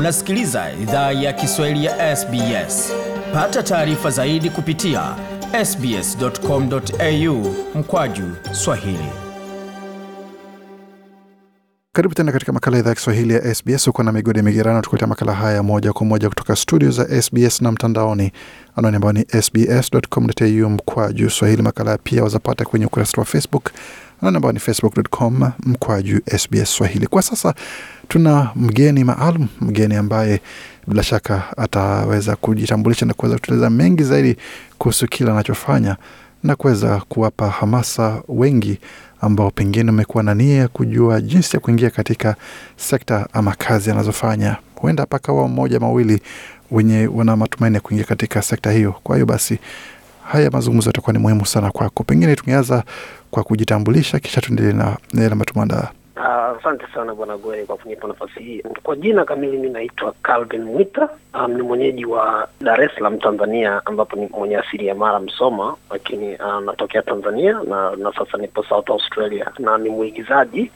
Unasikiliza idhaa ya Kiswahili ya SBS. Pata taarifa zaidi kupitia sbs.com.au mkwaju swahili. Karibu tena katika makala idhaa ya Kiswahili ya SBS. Uko na migodi migerano, tukuletea makala haya moja kwa moja kutoka studio za SBS na mtandaoni, anwani ambayo ni sbs.com.au mkwaju swahili. Makala pia wazapata kwenye ukurasa wa Facebook, anwani ambayo ni facebook.com mkwaju SBS Swahili. Kwa sasa tuna mgeni maalum, mgeni ambaye bila shaka ataweza kujitambulisha na kuweza kutueleza mengi zaidi kuhusu kile anachofanya na kuweza kuwapa hamasa wengi ambao pengine umekuwa na nia ya kujua jinsi ya kuingia katika sekta ama kazi anazofanya. Huenda pakawa mmoja mawili wenye wana matumaini ya kuingia katika sekta hiyo. Kwa hiyo basi, haya mazungumzo yatakuwa ni muhimu sana kwako. Pengine tungeanza kwa kujitambulisha, kisha tuendelee na yale matumandaa. Asante uh, sana bwana Goe kwa kunipa nafasi hii. Kwa jina kamili mi naitwa Calvin Mwita. Um, ni mwenyeji wa Dar es Salaam Tanzania, ambapo ni mwenye asili ya Mara Msoma, lakini uh, natokea Tanzania na, na sasa nipo South Australia na ni mwigizaji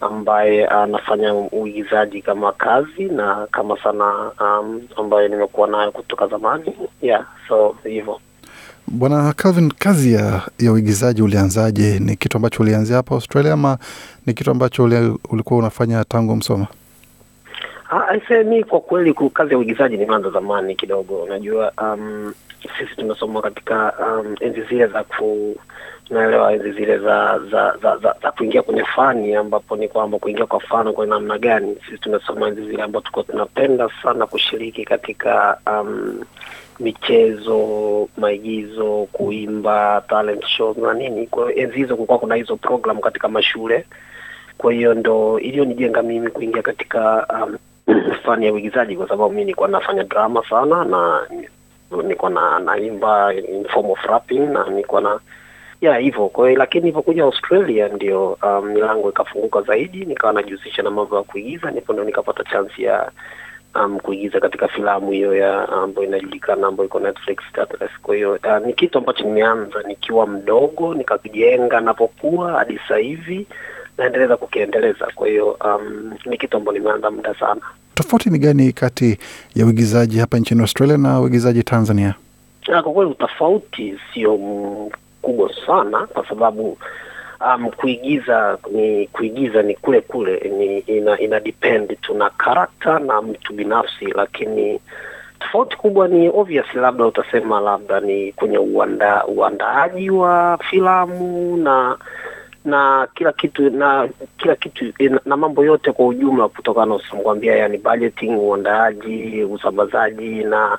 ambaye anafanya uh, uigizaji kama kazi na kama sana um, ambayo nimekuwa nayo kutoka zamani yeah, so hivyo Bwana Calvin, kazi ya, ya uigizaji ulianzaje? Ni kitu ambacho ulianzia hapa Australia ama ni kitu ambacho uli, ulikuwa unafanya tangu Msoma? Aise, mi kwa kweli kazi ya uigizaji nimeanza zamani kidogo. Unajua, um, sisi tunasoma katika um, enzi zile za ku naelewa enzi zile za za, za za za kuingia kwenye fani, ambapo ni kwamba kuingia kwa fani kwa namna gani. Sisi tunasoma enzi zile ambapo tulikuwa tunapenda sana kushiriki katika um, michezo, maigizo, kuimba, talent shows na nini. Kwa hiyo enzi hizo kulikuwa kuna hizo program katika mashule, kwa hiyo ndo iliyonijenga mimi kuingia katika um, fani ya uigizaji, kwa sababu mi nilikuwa nafanya drama sana na nilikuwa na naimba in form of rapping na nilikuwa na ya hivyo. Kwa hiyo lakini nilipokuja Australia ndio um, milango ikafunguka zaidi, nikawa najihusisha na mambo ya kuigiza, nipo ndo nikapata chance ya um, kuigiza katika filamu hiyo ya ambayo inajulikana ambayo iko Netflix Stateless. Kwa hiyo uh, ni kitu ambacho nimeanza nikiwa mdogo nikakijenga napokuwa hadi sasa hivi naendeleza kukiendeleza. Kwa hiyo um, ni kitu ambacho nimeanza muda sana. Tofauti ni gani kati ya uigizaji hapa nchini Australia na uigizaji Tanzania? Kwa kweli utofauti sio mkubwa sana, kwa sababu um, kuigiza ni kuigiza ni kule kule ni ina, ina depend tuna karakta na mtu binafsi, lakini tofauti kubwa ni obvious labda utasema labda ni kwenye uanda, uandaaji wa filamu na na kila kitu na kila kitu na mambo yote kwa ujumla, kutokana usamkwambia, yani budgeting, uandaaji, usambazaji na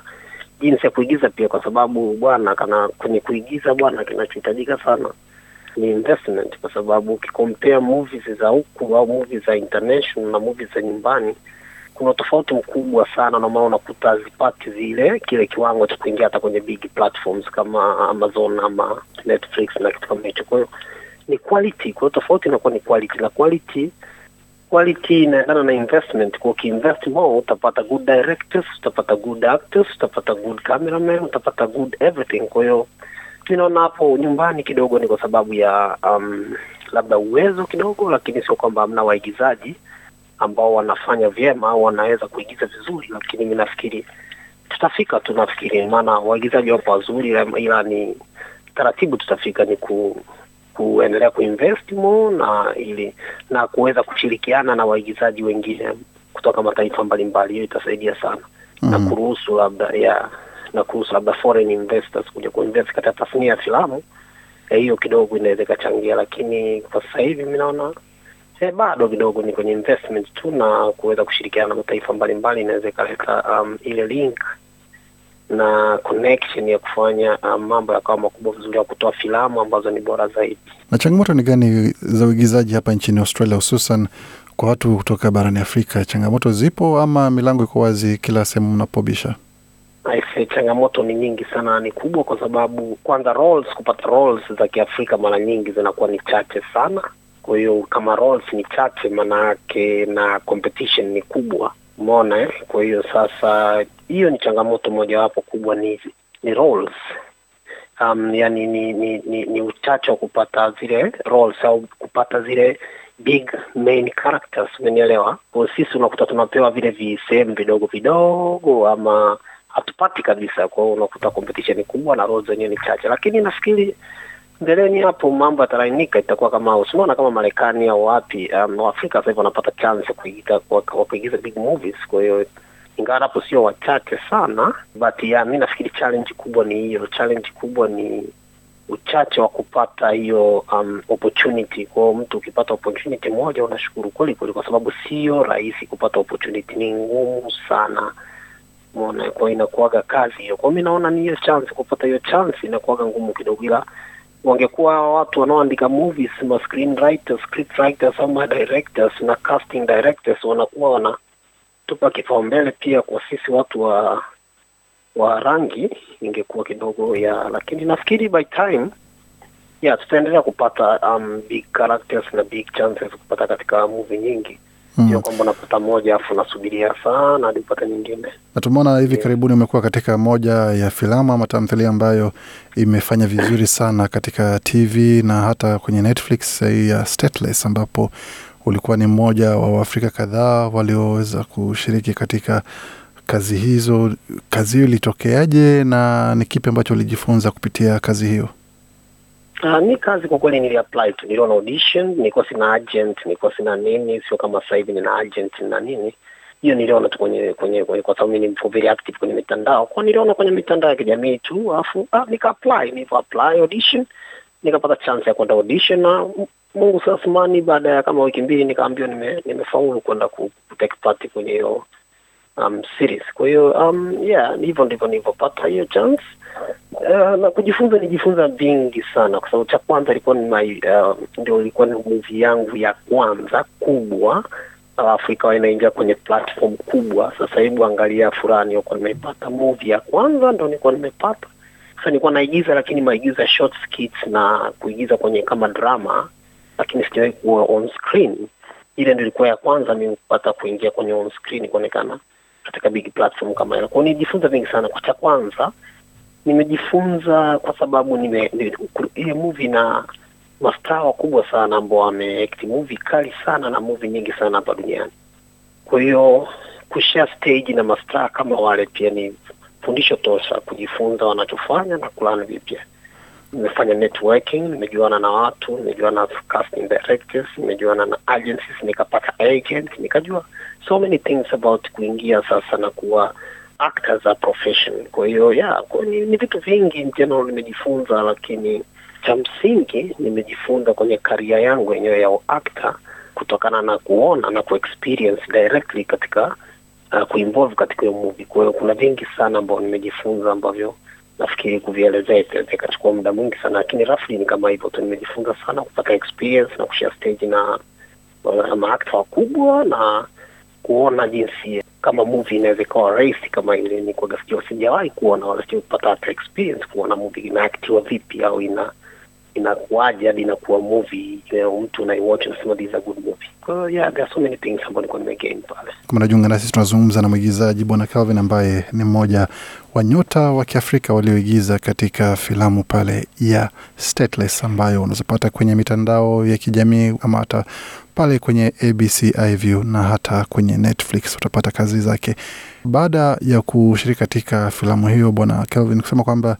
jinsi ya kuigiza pia, kwa sababu bwana, kana kwenye kuigiza bwana, kinachohitajika sana ni investment, kwa sababu ukikompea movies za huku au movies za international na movies za nyumbani kuna tofauti mkubwa sana, na maana unakuta zipati zile kile kiwango cha kuingia hata kwenye big platforms kama Amazon ama Netflix na kitu kama hicho. Kwa hiyo ni quality, kwa hiyo tofauti inakuwa ni quality, na quality quality inaendana na investment. Kwa ukiinvest more utapata good directors, utapata good actors, utapata good cameraman, utapata good everything. Kwa hiyo naona hapo nyumbani kidogo ni kwa sababu ya um, labda uwezo kidogo, lakini sio kwamba hamna waigizaji ambao wanafanya vyema au wanaweza kuigiza vizuri, lakini mi nafikiri tutafika tu, nafikiri maana waigizaji wapo wazuri, ila ni taratibu tutafika, ni ku kuendelea kuinvest more na ili na kuweza kushirikiana na waigizaji wengine kutoka mataifa mbalimbali. Hiyo itasaidia sana mm -hmm. na kuruhusu labda ya na kuhusu labda foreign investors kuja kuinvest katika tasnia ya filamu hiyo, eh, kidogo inaweza ikachangia, lakini kwa sasa hivi mi naona eh, bado kidogo ni kwenye investment tu na kuweza kushirikiana na mataifa mbalimbali inaweza ikaleta um, ile link na connection ya kufanya um, mambo yakawa makubwa vizuri, ya kutoa filamu ambazo ni bora zaidi. Na changamoto ni gani za uigizaji hapa nchini Australia, hususan kwa watu kutoka barani Afrika? Changamoto zipo ama milango iko wazi kila sehemu mnapobisha? Aise, changamoto ni nyingi sana, ni kubwa, kwa sababu kwanza roles, kupata roles za Kiafrika mara nyingi zinakuwa ni chache sana. Kwa hiyo kama roles ni chache, maana yake na competition ni kubwa, umeona eh? Kwa hiyo sasa, hiyo ni changamoto mojawapo kubwa, ni ni roles um, yani ni, ni, ni, ni uchache wa kupata zile roles au kupata zile big main characters, umenielewa? Sisi unakuta tunapewa vile visehemu vidogo vidogo ama hatupati kabisa. Kwa hiyo unakuta competition kubwa na roho zenyewe ni chache, lakini nafikiri mbeleni hapo mambo yatarainika, itakuwa kama usimaona kama Marekani au wapi. Um, Waafrika sasa hivi wanapata chance kuigiza wa kuigiza big movies, kwa hiyo ingawa hapo sio wachache sana, but ya mi nafikiri challenge kubwa ni hiyo. Challenge kubwa ni uchache wa kupata hiyo um, opportunity. Kwa mtu ukipata opportunity moja unashukuru kweli kweli, kwa sababu sio rahisi kupata opportunity, ni ngumu sana Umeona, kwa inakuaga kazi hiyo. Kwa mi naona ni hiyo chance, kupata hiyo chance inakuaga ngumu kidogo, ila wangekuwa watu wanaoandika movies ma screenwriters, script writers ama directors na casting directors wanakuwa wanatupa kipaumbele pia kwa sisi watu wa wa rangi, ingekuwa kidogo ya, lakini nafikiri by time yeah, tutaendelea kupata um, big characters na big chances kupata katika movie nyingi Mm. sio kwamba unapata moja afu unasubiria sana hadi upate nyingine. Na tumeona hivi karibuni umekuwa katika moja ya filamu ama tamthilia ambayo imefanya vizuri sana katika TV na hata kwenye Netflix ya Stateless, ambapo ulikuwa ni mmoja wa Waafrika kadhaa walioweza kushiriki katika kazi hizo. Kazi hiyo ilitokeaje na ni kipi ambacho ulijifunza kupitia kazi hiyo? Uh, mi kazi kwa kweli niliapply tu, niliona audition, nilikuwa sina agent, nilikuwa sina nini, sio kama sasa hivi nina agent na nini. Hiyo niliona tu kwenye kwenye, kwenye kwa sababu mimi ni very active kwenye mitandao, kwa niliona kwenye mitandao ya kijamii tu, alafu ah, nika apply, nilivyo apply audition nikapata chance ya kwenda audition na Mungu sasa simani, baada ya kama wiki mbili nikaambiwa nime, nimefaulu kwenda ku take part kwenye hiyo um, series. Kwa hiyo um, yeah, hivyo ndivyo nilivyopata hiyo chance. Uh, na kujifunza nijifunza vingi sana kwa sababu cha kwanza ilikuwa ni my, uh, ndio ilikuwa ni movie yangu ya kwanza kubwa alafu ikawa inaingia kwenye platform kubwa. Sasa hebu angalia furaha nilikuwa nimeipata, movie ya kwanza ndo nilikuwa nimepata. Sasa nilikuwa naigiza, lakini maigiza short skits na kuigiza kwenye kama drama, lakini sijawahi kuwa on screen. Ile ndio ilikuwa ya kwanza mimi kupata kuingia kwenye on screen kuonekana katika big platform kama ile. Kwa hiyo nijifunza vingi sana. Kwa cha kwanza nimejifunza kwa sababu nime ile movie na mastaa wakubwa sana ambao wameact movie kali sana na movie nyingi sana hapa duniani. Kwa hiyo kushare stage na mastaa kama wale pia ni fundisho tosha, kujifunza wanachofanya na kulani vipya. Nimefanya networking, nimejuana na watu, nimejuana na casting directors, nimejuana na agencies, nikapata agent, nikajua so many things about kuingia sasa na kuwa actors a profession. Kwa hiyo yeah, kwa ni, ni vitu vingi in general nimejifunza, lakini cha msingi nimejifunza kwenye karia yangu yenyewe ya actor kutokana na kuona na kuexperience directly katika uh, kuinvolve katika hiyo movie. Kwa hiyo kuna vingi sana ambao nimejifunza ambavyo nafikiri kuvielezea itachukua muda mwingi sana, lakini roughly ni kama hivyo tu. Nimejifunza sana kupata experience na kushare stage na maakta wakubwa na kuona jinsi kama movie inaweza ikawa rahisi kama ile ni kwa sijawahi kuona wala kupata hata experience kuona movie inaaktiwa vipi au ina inakuwaje hadi inakuwa movie know, mtu unaiwatch unasema this is a good movie. Kwa hiyo yeah, there are so many things ambayo nilikuwa nimegain pale. Kama najiunga nasi, tunazungumza na mwigizaji Bwana Calvin ambaye ni mmoja wa nyota wa Kiafrika walioigiza katika filamu pale ya Stateless ambayo unazopata kwenye mitandao ya kijamii ama hata pale kwenye ABC iView na hata kwenye Netflix utapata kazi zake. Baada ya kushiriki katika filamu hiyo, Bwana Kelvin kusema kwamba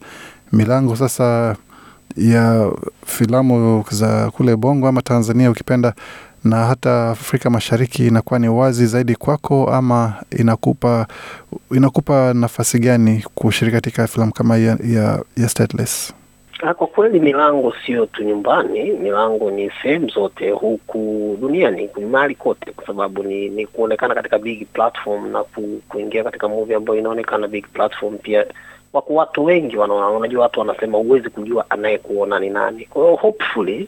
milango sasa ya filamu za kule Bongo ama Tanzania ukipenda na hata Afrika Mashariki inakuwa ni wazi zaidi kwako, ama inakupa inakupa nafasi gani kushiriki katika filamu kama ya, ya, ya Stateless? Ah, Kwa kweli milango sio tu nyumbani, milango ni sehemu zote huku duniani, mahali kote, kwa sababu ni, ni kuonekana katika big platform na ku, kuingia katika movie ambayo inaonekana big platform pia wako watu wengi wanaona. Unajua, watu wanasema huwezi kujua anayekuona ni nani. Kwa hiyo hopefully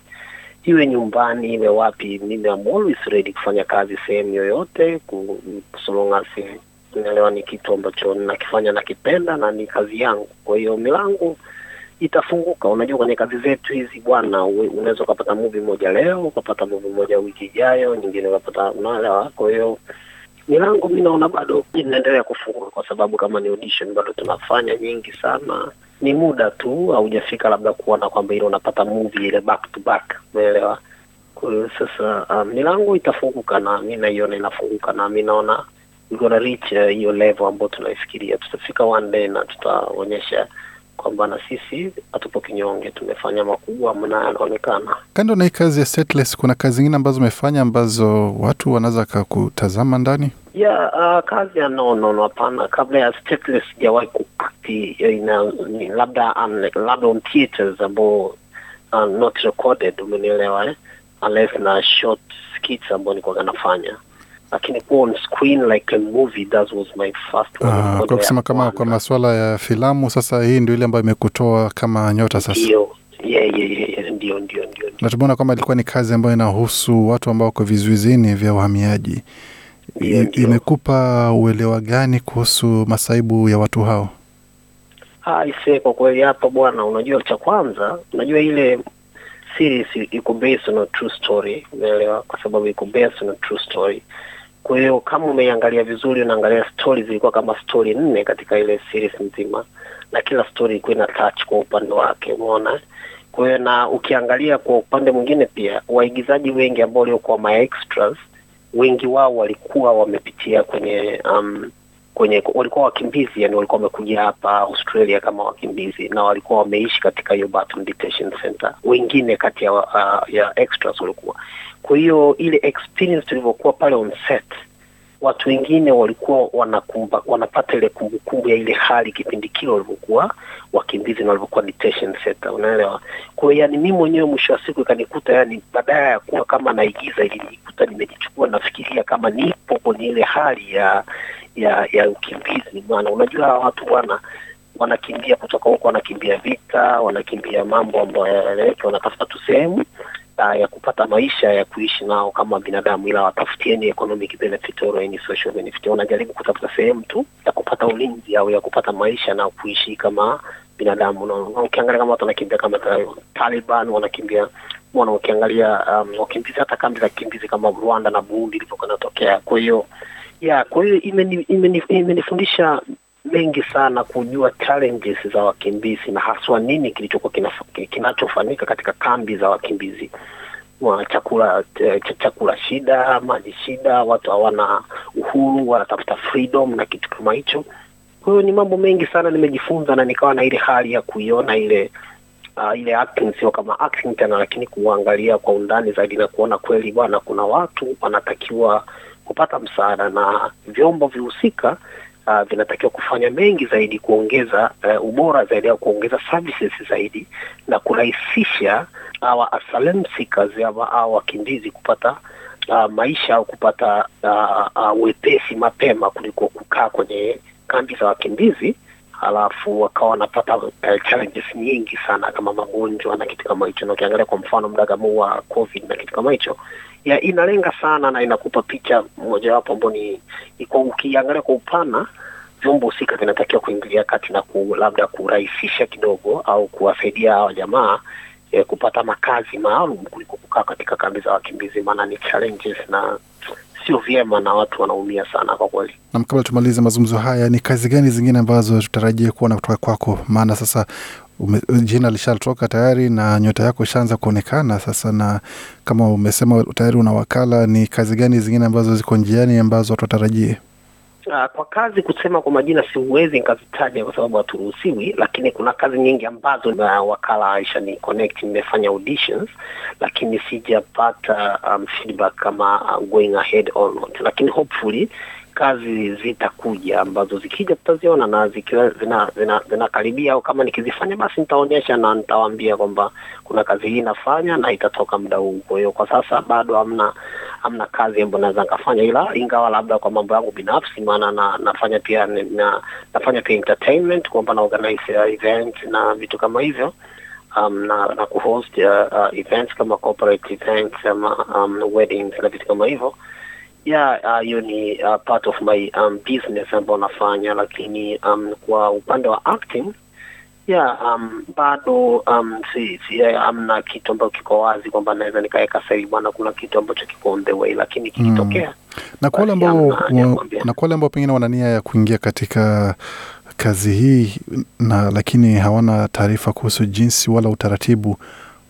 iwe nyumbani iwe wapi, mimi am always ready kufanya kazi sehemu yoyote, ku- so long as unaelewa ni kitu ambacho nakifanya nakipenda na ni kazi yangu. Kwa hiyo milango itafunguka. Unajua, kwenye kazi zetu hizi bwana, unaweza ukapata movie moja leo, ukapata movie moja wiki ijayo, nyingine ukapata, unaelewa. Kwa hiyo milango mi naona bado inaendelea kufungwa, kwa sababu kama ni audition bado tunafanya nyingi sana. Ni muda tu haujafika, labda kuona kwamba ile unapata movie ile back to back, umeelewa? Kwa hiyo sasa, um, milango itafunguka na mi naiona inafunguka, na mi naona we gonna reach uh, hiyo level ambayo tunaifikiria. Tutafika one day na tutaonyesha kwamba na sisi hatupo kinyonge, tumefanya makubwa na yanaonekana. Kando na hii kazi ya Stateless, kuna kazi zingine ambazo umefanya ambazo watu wanaweza kakutazama ndani? ya uh, kazi ya no no no, hapana. Kabla ya Stateless sijawahi kuakti ina labda um, labda on theaters ambao uh, not recorded, umenielewa eh? unless na short skits ambao nilikuwa nafanya, lakini kuwa on screen like a movie that was my first one. Ah, kwa kusema kama kwa masuala ya filamu, sasa hii ndio ile ambayo imekutoa kama nyota sasa, ndio yeah, yeah, yeah, ndio ndio ndio na tumeona kwamba ilikuwa ni kazi ambayo inahusu watu ambao wako vizuizini vya uhamiaji. Ndio, ndio. Imekupa uelewa gani kuhusu masaibu ya watu hao? Aise, kwa kweli hapa bwana, unajua cha kwanza, unajua ile series iko based on a true story, unaelewa, Kwa sababu iko based on a true story. Kwa hiyo kama umeiangalia vizuri, unaangalia stori zilikuwa kama stori nne katika ile series nzima, na kila stori ilikuwa ina touch kwa upande wake, umeona? Kwa hiyo na ukiangalia kwa upande mwingine pia, waigizaji wengi ambao waliokuwa ma extras, wengi wao walikuwa wamepitia kwenye um, kwenye walikuwa wakimbizi, yani walikuwa wamekuja hapa Australia kama wakimbizi na walikuwa wameishi katika hiyo Barton Detention Center, wengine kati ya, uh, ya extras walikuwa. Kwa hiyo ile experience tulivyokuwa pale on set, watu wengine walikuwa wanakumba, wanapata ile kumbukumbu ya ile hali kipindi kile walivyokuwa wakimbizi na walivyokuwa detention center, unaelewa? Kwa hiyo yani mimi mwenyewe mwisho wa siku ikanikuta yani, badala ya kuwa kama naigiza, ilinikuta nimejichukua nafikiria kama nipo kwenye ile hali ya ya ya ukimbizi. Maana unajua hawa watu bwana wanakimbia kutoka huko, wanakimbia vita, wanakimbia mambo ambayo wanatafuta tu sehemu ya kupata maisha ya kuishi nao kama binadamu, ila watafutieni economic benefit or any social benefit. Wanajaribu kutafuta sehemu tu ya kupata ulinzi au ya kupata maisha na kuishi kama binadamu. Na ukiangalia kama watu wanakimbia kama Taliban wanakimbia mwana, ukiangalia um, wakimbizi hata kambi za kimbizi kama Rwanda na Burundi ilivyokuwa inatokea. Kwa hiyo ya kwa hiyo imeni- imeni- imenifundisha mengi sana kujua challenges za wakimbizi na haswa nini kilichokuwa kinachofanyika katika kambi za wakimbizi wa chakula ch chakula shida, maji shida, watu hawana uhuru, wanatafuta freedom na kitu kama hicho. Kwa hiyo ni mambo mengi sana nimejifunza, na nikawa na ile hali ya kuiona ile uh, ile acting sio kama acting tena, lakini kuangalia kwa undani zaidi na kuona kweli bwana, kuna watu wanatakiwa kupata msaada na vyombo vihusika uh, vinatakiwa kufanya mengi zaidi kuongeza uh, ubora zaidi au kuongeza services zaidi na kurahisisha awa asylum seekers ama wakimbizi kupata uh, maisha au kupata uh, uh, wepesi mapema kuliko kukaa kwenye kambi za wakimbizi alafu wakawa wanapata uh, challenges nyingi sana kama magonjwa na kitu kama hicho, na ukiangalia kwa mfano mdagamuu wa covid na kitu kama hicho ya inalenga sana na inakupa picha mojawapo ambao ni ukiangalia kwa upana vyombo husika vinatakiwa kuingilia kati na ku, labda kurahisisha kidogo au kuwasaidia hawa jamaa eh, kupata makazi maalum kuliko kukaa katika kambi za wakimbizi, maana ni challenges na sio vyema na watu wanaumia sana kwa kweli. Nam, kabla tumalize mazungumzo haya, ni kazi gani zingine ambazo tutarajie kuona kutoka kwako? Maana sasa ume, jina lishatoka tayari na nyota yako ishaanza kuonekana sasa, na kama umesema tayari una wakala, ni kazi gani zingine ambazo ziko njiani ambazo watu watarajie? Uh, kwa kazi kusema kwa majina siwezi nikazitaja kwa sababu haturuhusiwi, lakini kuna kazi nyingi ambazo na wakala Aisha ni connect nimefanya auditions, lakini sijapata um, feedback kama uh, going ahead or not, lakini hopefully kazi zitakuja ambazo zikija tutaziona na zikiwa zina zina au kama nikizifanya basi nitaonyesha na nitawaambia kwamba kuna kazi hii nafanya na itatoka muda huu. Kwa hiyo kwa sasa bado hamna hamna kazi ambayo naweza nikafanya, ila ingawa labda kwa mambo yangu binafsi, maana na, nafanya pia na, nafanya pia entertainment kwamba na organize uh, event na vitu kama hivyo um, na, na kuhost uh, uh, events kama corporate events ama um, weddings na vitu kama hivyo yeah hiyo uh, ni uh, part of my um, business ambayo nafanya, lakini um, kwa upande wa acting yeah, um, bado um, si, si eh, amna kitu ambacho kiko wazi kwamba naweza nikaweka sahihi bwana, kuna kitu ambacho kiko on the way, lakini kikitokea na kwa wale ambao na kwa wale ambao pengine wana nia ya kuingia katika kazi hii na lakini hawana taarifa kuhusu jinsi wala utaratibu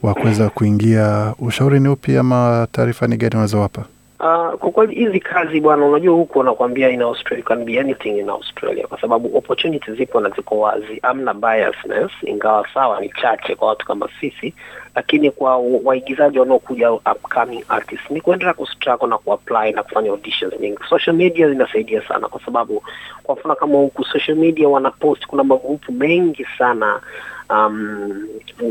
wa kuweza kuingia, ushauri ni upi ama taarifa ni gani unaweza wapa? Uh, kwa kweli hizi kazi bwana, unajua huku wanakuambia in Australia can be anything in Australia, kwa sababu opportunities zipo na ziko wazi, amna biasness, ingawa sawa ni chache kwa watu kama sisi, lakini kwa waigizaji wanaokuja upcoming artists ni kuendelea kustruggle na kuapply na kufanya auditions nyingi. Social media zinasaidia sana, kwa sababu kwa mfano kama huku social media wanapost, kuna magrupu mengi sana um,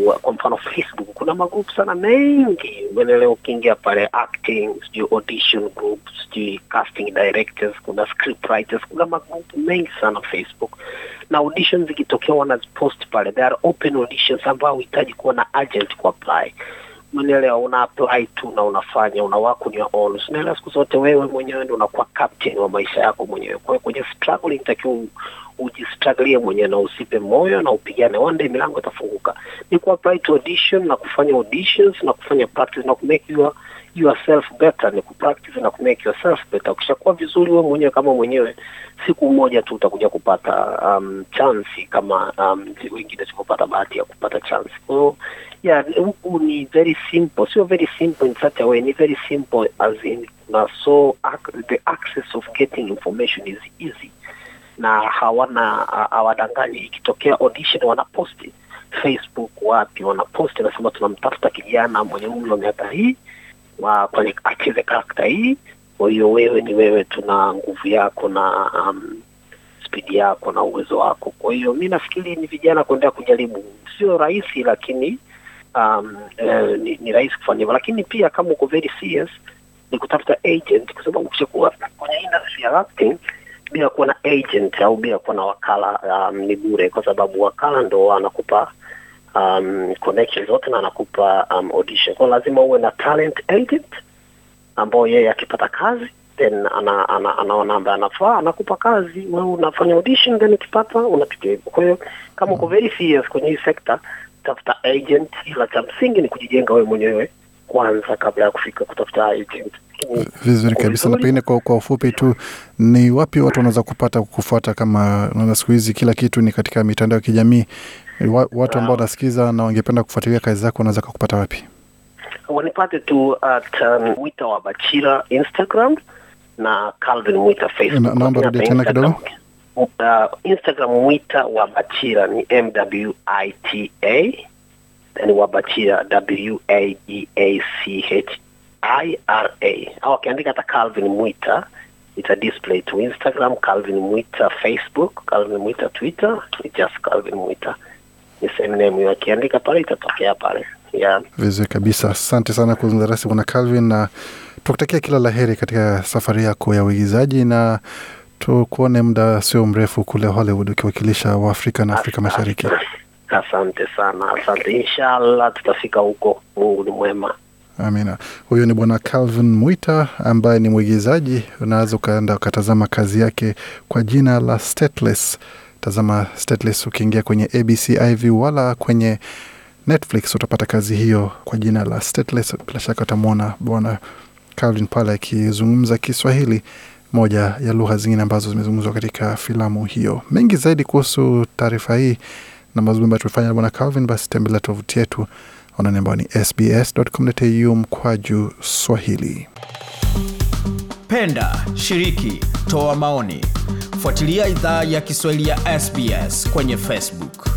wa- kwa mfano Facebook kuna magrupu sana mengi umeelewa, ukiingia pale acting, sijui audition groups, sijui casting directors, kuna script writers, kuna magrupu mengi sana Facebook, na audition zikitokea wanazipost pale, they are open auditions ambao huhitaji kuwa na agent ku apply Unaelewa, una apply tu na unafanya una work on your own. Unaelewa, siku zote wewe mwenyewe ndio unakuwa captain wa maisha yako mwenyewe. Kwa hiyo kwenye struggle inatakiwa u- ujistrugglie mwenyewe na usipe moyo na upigane, one day milango itafunguka. Ni ku apply to audition na kufanya auditions na kufanya practice na kumake your yourself better, ni kupractice na kumake yourself better. Ukishakuwa vizuri wewe mwenyewe kama mwenyewe, siku moja tu utakuja kupata um, chance kama um, wengine sikupata bahati ya kupata chance. Kwa hiyo yeah, huku ni very simple, sio very simple in such a way, ni very simple as in na so ac- the access of getting information is easy na hawana hawadanganyi. Ikitokea audition wanaposti Facebook, wapi wanaposti, nasema tunamtafuta kijana mwenye umri wa miaka hii wa kwenye acheze karakta hii. Kwa hiyo wewe ni wewe, tuna nguvu yako na um, spidi yako na uwezo wako. Kwa hiyo mi nafikiri ni vijana kuendelea kujaribu, sio rahisi, lakini um, eh, ni, ni rahisi kufanya hivyo, lakini pia kama uko very serious ni kutafuta agent, kwa sababu ukishakuwa kwenye industry ya acting bila kuwa na agent au bila kuwa na wakala um, ni bure, kwa sababu wakala ndo anakupa um, connection zote na anakupa um, audition. Kwa lazima uwe na talent agent ambao yeye akipata kazi then ana, ana, anaona ambaye anafaa anakupa kazi, wewe unafanya audition then ukipata unapiga hivyo. Kwa hiyo kama uko very serious kwenye hii sekta, tafuta agent, ila cha msingi ni kujijenga wewe mwenyewe kwanza kabla ya kufika kutafuta agent. Vizuri kabisa. Na pengine kwa, kwa ufupi tu, ni wapi watu wanaweza kupata kufuata, kama naona siku hizi kila kitu ni katika mitandao ya kijamii watu ambao wanasikiza na wangependa kufuatilia kazi zako wanaweza kukupata wapi? wanipate tu at um, Mwita wa Bachira Instagram na Calvin Mwita Facebook. Naomba rudia tena kidogo. Uh, Instagram Mwita wa Bachira ni M W I T A then wa Bachira W A B A C H I R A au akiandika hata Calvin Mwita ita display to Instagram, Calvin Mwita Facebook, Calvin Mwita Twitter, ni just Calvin Mwita ni same name hiyo, akiandika pale itatokea pale yeah. Vizuri kabisa, asante sana kuzungumza nasi Bwana Calvin, na tukutakia kila la heri katika safari yako ya uigizaji, na tukuone muda sio mrefu kule Hollywood ukiwakilisha Waafrika na Afrika Mashariki. Asante sana, asante. Inshallah tutafika huko. Mungu ni mwema. Amina. Huyo ni Bwana Calvin Mwita ambaye ni mwigizaji. Unaweza ukaenda ukatazama kazi yake kwa jina la Stateless. Tazama Stateless ukiingia kwenye ABC Iv wala kwenye Netflix utapata kazi hiyo kwa jina la Stateless. Bila shaka utamwona Bwana Calvin pale akizungumza Kiswahili, moja ya lugha zingine ambazo zimezungumzwa katika filamu hiyo. Mengi zaidi kuhusu taarifa hii na mazungumzo ambayo tumefanya na Bwana Calvin, basi tembelea tovuti yetu anwani ambayo ni sbs.com.au mkwaju Swahili. Penda, shiriki, toa maoni. Fuatilia idhaa ya Kiswahili ya SBS kwenye Facebook.